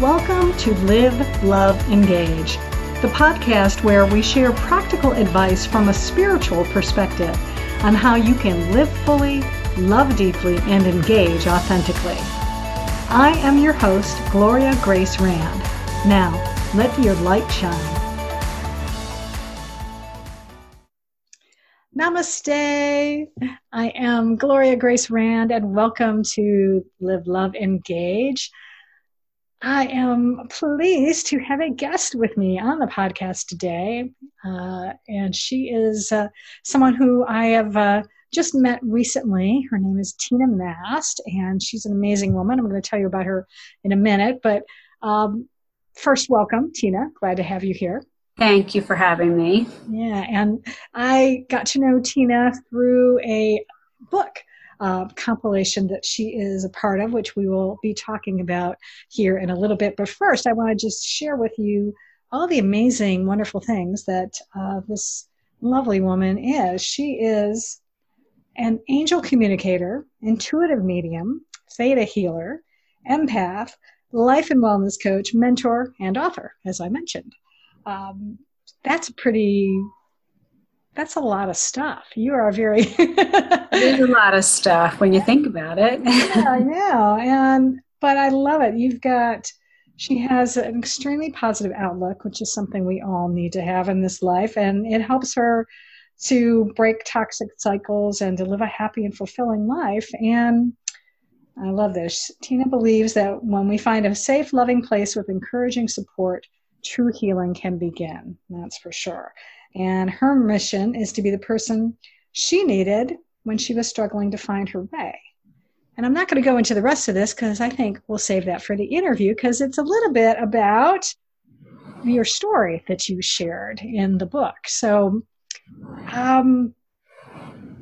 Welcome to Live, Love, Engage, the podcast where we share practical advice from a spiritual perspective on how you can live fully, love deeply, and engage authentically. I am your host, Gloria Grace Rand. Now, let your light shine. Namaste. I am Gloria Grace Rand, and welcome to Live, Love, Engage. I am pleased to have a guest with me on the podcast today. Uh, and she is uh, someone who I have uh, just met recently. Her name is Tina Mast, and she's an amazing woman. I'm going to tell you about her in a minute. But um, first, welcome, Tina. Glad to have you here. Thank you for having me. Yeah, and I got to know Tina through a book uh, compilation that she is a part of, which we will be talking about here in a little bit. But first, I want to just share with you all the amazing, wonderful things that uh, this lovely woman is. She is an angel communicator, intuitive medium, theta healer, empath, life and wellness coach, mentor, and author, as I mentioned. Um, that's a pretty that's a lot of stuff. You are very. There's a lot of stuff when you think about it. yeah, I know, and but I love it. You've got. She has an extremely positive outlook, which is something we all need to have in this life, and it helps her to break toxic cycles and to live a happy and fulfilling life. And I love this. Tina believes that when we find a safe, loving place with encouraging support, true healing can begin. That's for sure. And her mission is to be the person she needed when she was struggling to find her way. And I'm not going to go into the rest of this because I think we'll save that for the interview because it's a little bit about your story that you shared in the book. So, um,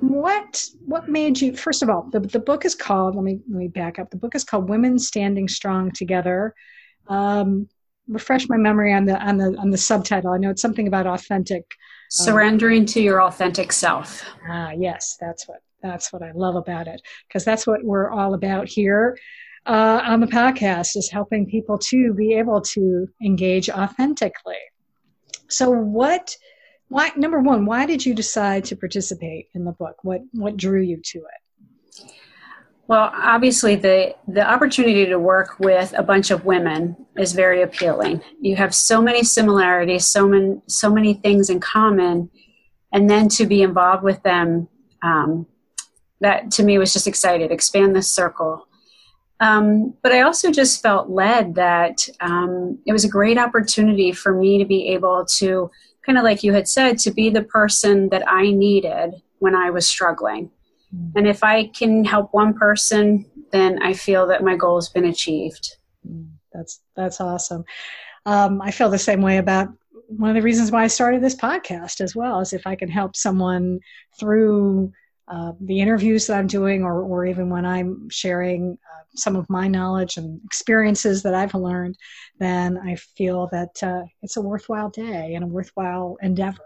what what made you? First of all, the the book is called. Let me let me back up. The book is called "Women Standing Strong Together." Um, refresh my memory on the on the on the subtitle. I know it's something about authentic uh, surrendering um, to your authentic self. Ah, yes, that's what that's what I love about it because that's what we're all about here uh, on the podcast is helping people to be able to engage authentically. So, what? Why? Number one, why did you decide to participate in the book? What what drew you to it? Well, obviously, the, the opportunity to work with a bunch of women is very appealing. You have so many similarities, so many, so many things in common, and then to be involved with them, um, that to me was just excited, expand the circle. Um, but I also just felt led that um, it was a great opportunity for me to be able to, kind of like you had said, to be the person that I needed when I was struggling. And if I can help one person, then I feel that my goal has been achieved. Mm, that's that's awesome. Um, I feel the same way about one of the reasons why I started this podcast as well. Is if I can help someone through uh, the interviews that I'm doing, or or even when I'm sharing uh, some of my knowledge and experiences that I've learned, then I feel that uh, it's a worthwhile day and a worthwhile endeavor.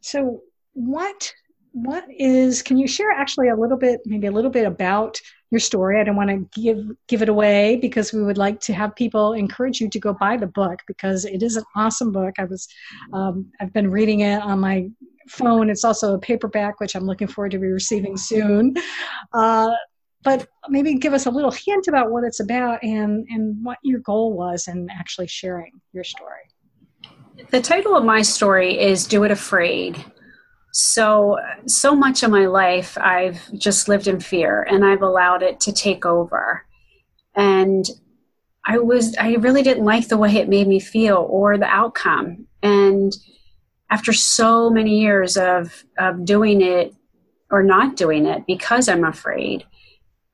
So, what what is can you share actually a little bit maybe a little bit about your story? I don't want to give give it away because we would like to have people encourage you to go buy the book because it is an awesome book. I was um, i've been reading it on my phone. It's also a paperback which i'm looking forward to be receiving soon. Uh, but maybe give us a little hint about what it's about and and what your goal was in actually sharing your story. The title of my story is do it afraid so so much of my life i've just lived in fear and i've allowed it to take over. And i was i really didn't like the way it made me feel or the outcome. And after so many years of of doing it or not doing it because i'm afraid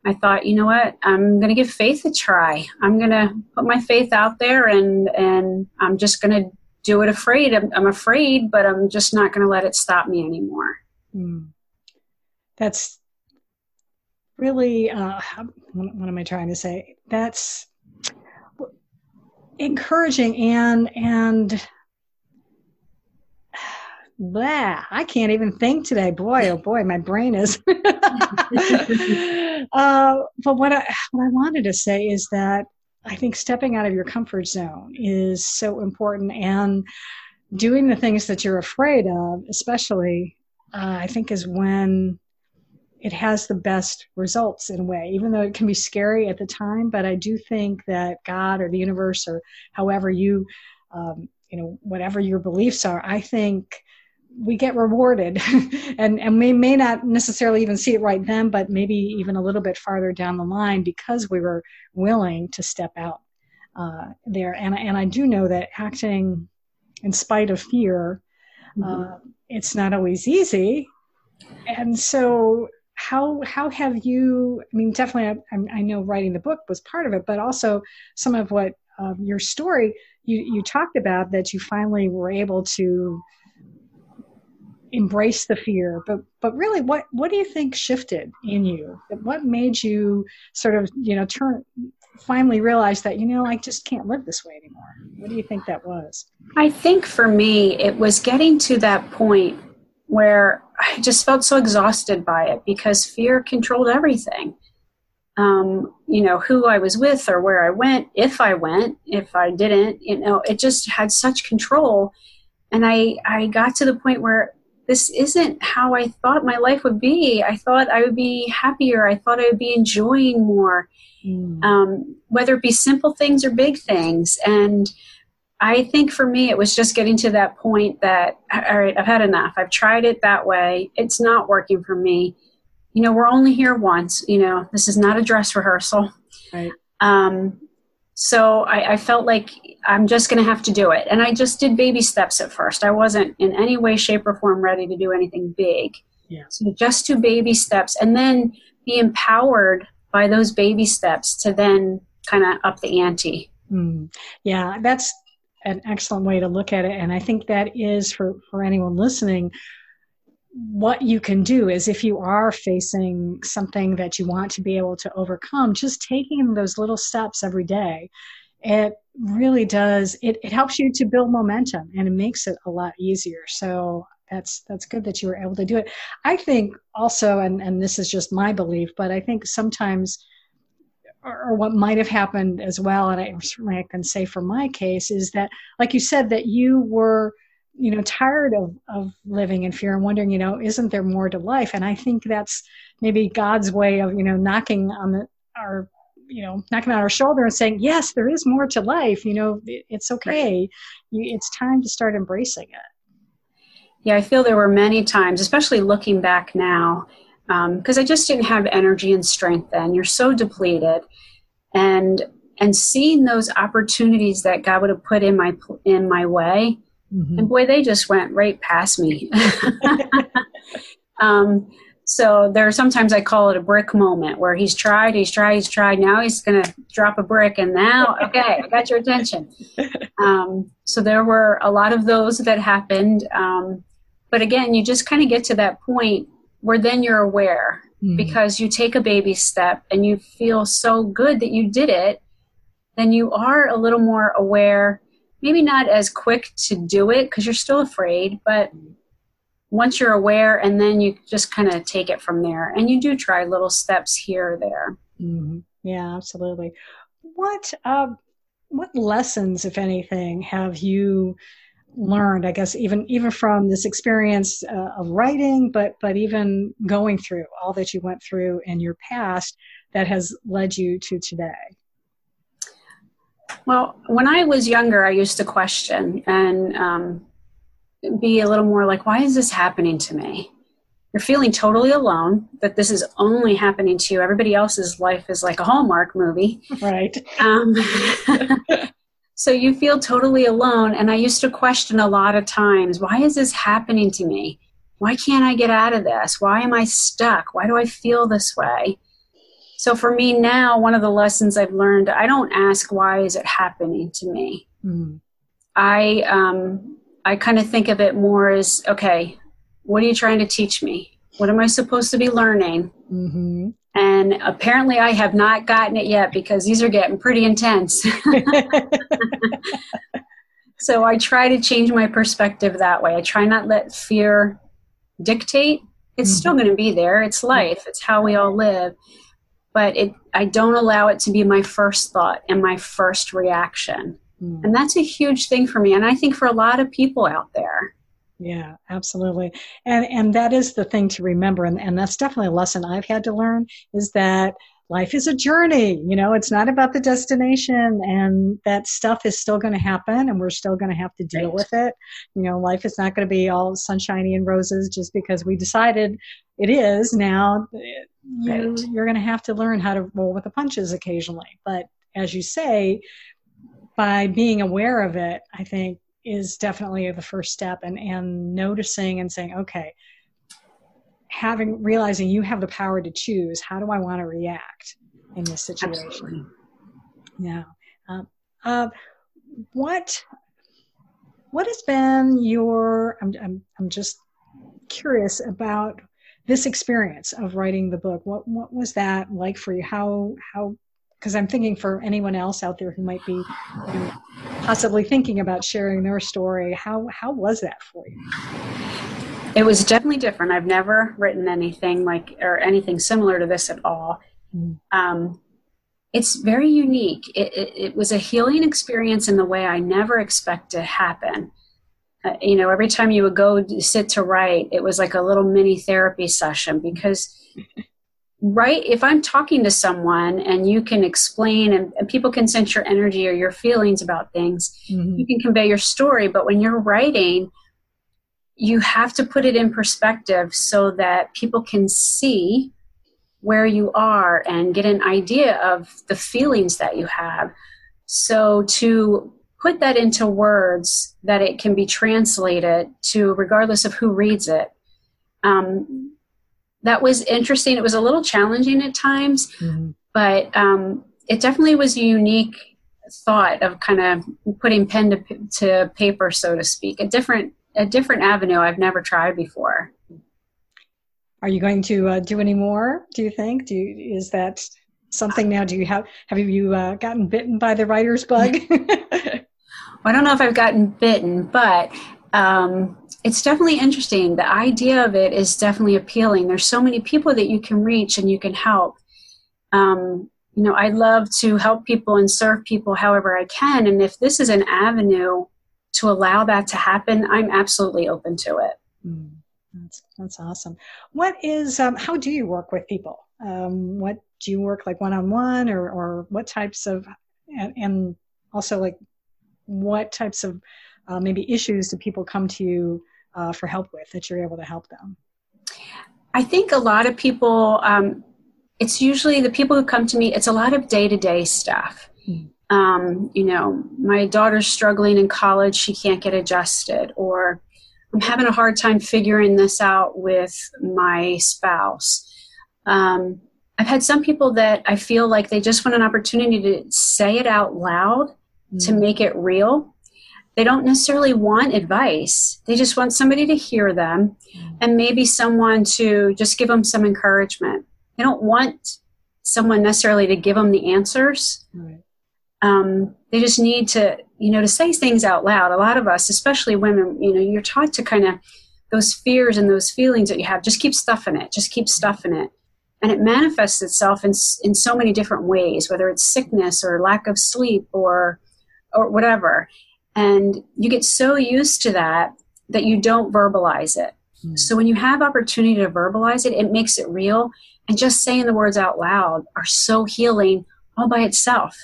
i thought you know what? I'm going to give faith a try. I'm going to put my faith out there and and i'm just going to do it afraid. I'm, I'm afraid, but I'm just not going to let it stop me anymore. Mm. That's really, uh, what, what am I trying to say? That's encouraging and, and, Blah, I can't even think today. Boy, oh boy, my brain is. uh, but what I, what I wanted to say is that I think stepping out of your comfort zone is so important and doing the things that you're afraid of, especially, uh, I think is when it has the best results in a way, even though it can be scary at the time. But I do think that God or the universe or however you, um, you know, whatever your beliefs are, I think we get rewarded. And and we may not necessarily even see it right then but maybe even a little bit farther down the line because we were willing to step out uh, there. And and I do know that acting in spite of fear mm-hmm. uh, it's not always easy. And so how how have you i mean definitely I, I know writing the book was part of it but also some of what uh, your story you you talked about that you finally were able to embrace the fear but but really what what do you think shifted in you? What made you sort of you know turn finally realize that you know i just can't live this way anymore? What do you think that was? I think for me it was getting to that point where i just felt so exhausted by it because fear controlled everything. Um, you know who i was with or where i went if i went if i didn't you know it just had such control. And i i got to the point where this isn't how I thought my life would be. I thought I would be happier. I thought I would be enjoying more, mm. um, whether it be simple things or big things. And I think for me, it was just getting to that point that, all right, I've had enough. I've tried it that way. It's not working for me. You know, we're only here once. You know, this is not a dress rehearsal. Right. Um, so I, I felt like I'm just going to have to do it. And I just did baby steps at first. I wasn't in any way, shape, or form ready to do anything big. Yeah. So just do baby steps and then be empowered by those baby steps to then kind of up the ante. Mm. Yeah, that's an excellent way to look at it. And I think that is for, for anyone listening what you can do is if you are facing something that you want to be able to overcome, just taking those little steps every day, it really does, it, it helps you to build momentum and it makes it a lot easier. So that's that's good that you were able to do it. I think also, and, and this is just my belief, but I think sometimes or, what might have happened as well, and I certainly I can say for my case, is that, like you said, that you were you know tired of of living in fear and wondering you know isn't there more to life? And i think that's maybe god's way of you know knocking on the our you know knocking on our shoulder and saying yes there is more to life. You know it's okay. You, it's time to start embracing it. Yeah i feel there were many times especially looking back now because um, i just didn't have energy and strength then. You're so depleted. And and seeing those opportunities that god would have put in my in my way Mm-hmm. And boy, they just went right past me. um, so there are sometimes I call it a brick moment where he's tried, he's tried, he's tried. Now he's going to drop a brick, and now, okay, I got your attention. Um, so there were a lot of those that happened. Um, but again, you just kind of get to that point where then you're aware mm-hmm. because you take a baby step and you feel so good that you did it. Then you are a little more aware maybe not as quick to do it because you're still afraid, but once you're aware and then you just kind of take it from there. And you do try little steps here or there. Mm-hmm. yeah absolutely. What uh, what lessons if anything have you learned i guess even even from this experience uh, of writing but but even going through all that you went through in your past that has led you to today well, when I was younger, I used to question and um, be a little more like, why is this happening to me? You're feeling totally alone, that this is only happening to you. Everybody else's life is like a Hallmark movie. Right. Um, so you feel totally alone. And I used to question a lot of times, why is this happening to me? Why can't I get out of this? Why am I stuck? Why do I feel this way? So for me now, one of the lessons I've learned, I don't ask why is it happening to me. Mm. I um, I kind of think of it more as okay, what are you trying to teach me? What am I supposed to be learning? Mm-hmm. And apparently, I have not gotten it yet because these are getting pretty intense. so I try to change my perspective that way. I try not let fear dictate. It's mm-hmm. still going to be there. It's life. It's how we all live but it I don't allow it to be my first thought and my first reaction. Mm. And that's a huge thing for me and I think for a lot of people out there. Yeah, absolutely. And and that is the thing to remember and, and that's definitely a lesson I've had to learn is that life is a journey. You know, it's not about the destination, and that stuff is still going to happen, and we're still going to have to deal right. with it. You know, life is not going to be all sunshiny and roses just because we decided it is. Now, you, right. you're going to have to learn how to roll with the punches occasionally. But as you say, by being aware of it, I think is definitely the first step, and and noticing and saying, okay having realizing you have the power to choose how do i want to react in this situation? Absolutely. yeah. Um, uh, what what has been your I'm, I'm, I'm just curious about this experience of writing the book. What what was that like for you? How how because i'm thinking for anyone else out there who might be you know, possibly thinking about sharing their story how how was that for you it was definitely different. I've never written anything like or anything similar to this at all. Mm. Um, it's very unique. It, it, it, was a healing experience in the way I never expect to happen. Uh, you know, every time you would go sit to write, it was like a little mini therapy session because, right, if I'm talking to someone and you can explain and, and people can sense your energy or your feelings about things, mm-hmm. you can convey your story. But when you're writing, you have to put it in perspective so that people can see where you are and get an idea of the feelings that you have. So to put that into words that it can be translated to regardless of who reads it. Um, that was interesting. It was a little challenging at times, mm-hmm. but um, it definitely was a unique thought of kind of putting pen to, to paper, so to speak, a different a different avenue I've never tried before. Are you going to uh, do any more? Do you think? Do you, is that something now? Do you have have you uh, gotten bitten by the writer's bug? well, I don't know if I've gotten bitten, but um, it's definitely interesting. The idea of it is definitely appealing. There's so many people that you can reach and you can help. Um, you know, I love to help people and serve people however I can, and if this is an avenue to allow that to happen, I'm absolutely open to it. Mm, that's that's awesome. What is um, how do you work with people? Um, what do you work like one on one, or or what types of and, and also like what types of uh, maybe issues do people come to you uh, for help with that you're able to help them? I think a lot of people. Um, it's usually the people who come to me. It's a lot of day to day stuff. Mm um, you know, my daughter's struggling in college, she can't get adjusted, or I'm having a hard time figuring this out with my spouse. Um, I've had some people that I feel like they just want an opportunity to say it out loud mm. to make it real. They don't necessarily want advice, they just want somebody to hear them mm. and maybe someone to just give them some encouragement. They don't want someone necessarily to give them the answers. Right um, they just need to you know to say things out loud. A lot of us especially women you know you're taught to kind of those fears and those feelings that you have just keep stuffing it just keep stuffing it. And it manifests itself in, in so many different ways whether it's sickness or lack of sleep or or whatever. And you get so used to that that you don't verbalize it. Mm. so when you have opportunity to verbalize it it makes it real. And just saying the words out loud are so healing all by itself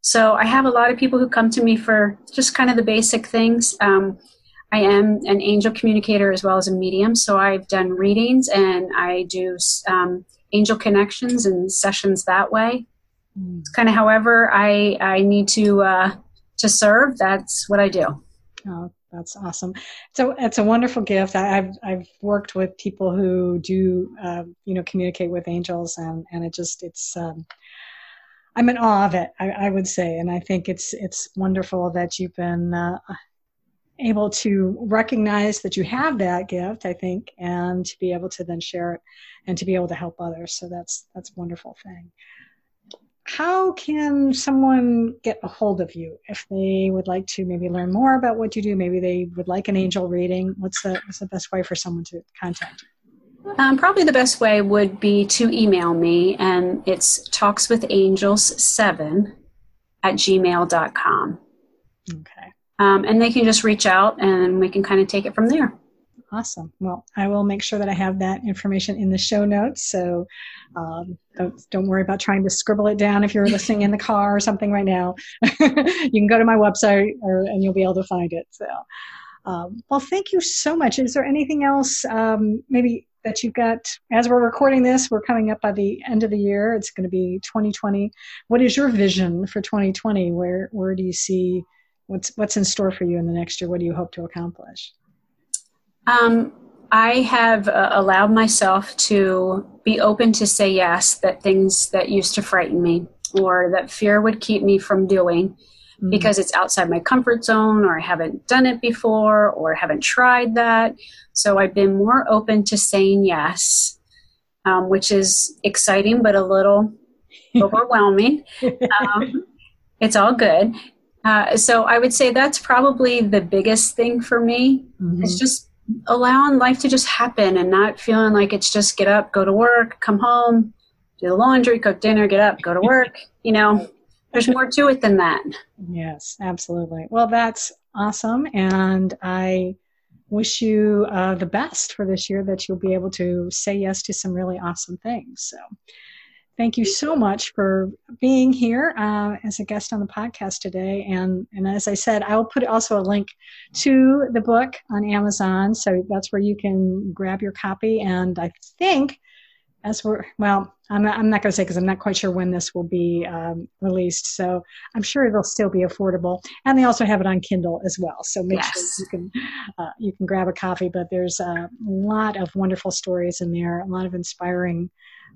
so I have a lot of people who come to me for just kind of the basic things. Um, I am an angel communicator as well as a medium, so I've done readings and I do um, angel connections and sessions that way. Mm. Kind of however I I need to uh, to serve. That's what I do. Oh, that's awesome. So it's a wonderful gift. I, have I've worked with people who do uh, you know communicate with angels, and and it just it's um, I'm in awe of it. I, I, would say, and I think it's it's wonderful that you've been uh, able to recognize that you have that gift. I think, and to be able to then share it and to be able to help others. So that's that's a wonderful thing. How can someone get a hold of you if they would like to maybe learn more about what you do? Maybe they would like an angel reading. What's the what's the best way for someone to contact you? Um, probably the best way would be to email me, and it's talkswithangels7 at gmail.com. Okay. Um, and they can just reach out and we can kind of take it from there. Awesome. Well, I will make sure that I have that information in the show notes. So um, don't, don't worry about trying to scribble it down if you're listening in the car or something right now. you can go to my website or, and you'll be able to find it. So, um, well, thank you so much. Is there anything else, um, maybe that you've got as we're recording this we're coming up by the end of the year. It's going to be 2020 what is your vision for 2020 where where do you see what's what's in store for you in the next year? What do you hope to accomplish? Um, I have uh, allowed myself to be open to say yes that things that used to frighten me or that fear would keep me from doing mm-hmm. because it's outside my comfort zone or I haven't done it before or haven't tried that. So I've been more open to saying yes, um, which is exciting but a little overwhelming. Um, it's all good. Uh, so I would say that's probably the biggest thing for me. Mm-hmm. It's just allowing life to just happen and not feeling like it's just get up, go to work, come home, do the laundry, cook dinner, get up, go to work. You know, there's more to it than that. Yes, absolutely. Well, that's awesome. And I wish you uh, the best for this year that you'll be able to say yes to some really awesome things. So, thank you so much for being here uh, as a guest on the podcast today. And, and as I said, I will put also a link to the book on Amazon. So that's where you can grab your copy. And I think as we're, well, I'm not, I'm not going to say because I'm not quite sure when this will be um, released. So I'm sure it'll still be affordable. And they also have it on Kindle as well. So make yes. sure you can, uh, you can grab a copy. But there's a lot of wonderful stories in there, a lot of inspiring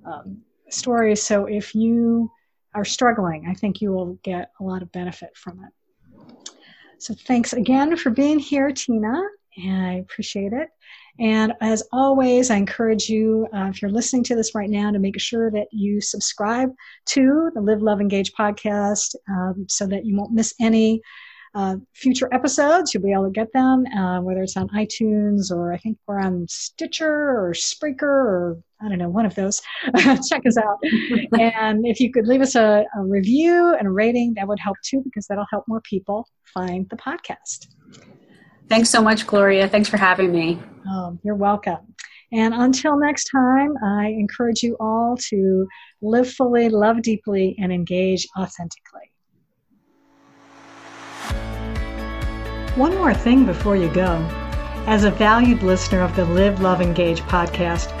um, stories. So if you are struggling, I think you will get a lot of benefit from it. So thanks again for being here, Tina, and I appreciate it. And as always, I encourage you, uh, if you're listening to this right now, to make sure that you subscribe to the Live, Love, Engage podcast um, so that you won't miss any uh, future episodes. You'll be able to get them, uh, whether it's on iTunes or I think we're on Stitcher or Spreaker or I don't know, one of those. Check us out. and if you could leave us a, a review and a rating, that would help too, because that'll help more people find the podcast. Thanks so much, Gloria. Thanks for having me. Oh, you're welcome. And until next time, I encourage you all to live fully, love deeply, and engage authentically. One more thing before you go. As a valued listener of the Live, Love, Engage podcast,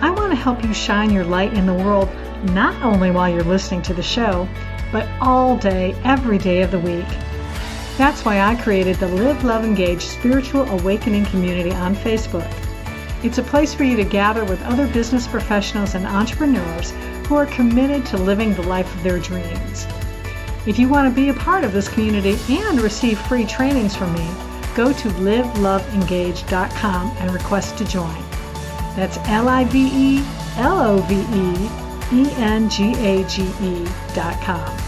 I want to help you shine your light in the world not only while you're listening to the show, but all day, every day of the week. That's why I created the Live, Love, Engage Spiritual Awakening Community on Facebook. It's a place for you to gather with other business professionals and entrepreneurs who are committed to living the life of their dreams. If you want to be a part of this community and receive free trainings from me, go to liveloveengage.com and request to join. That's L I V E L O V E E N G A G E dot com.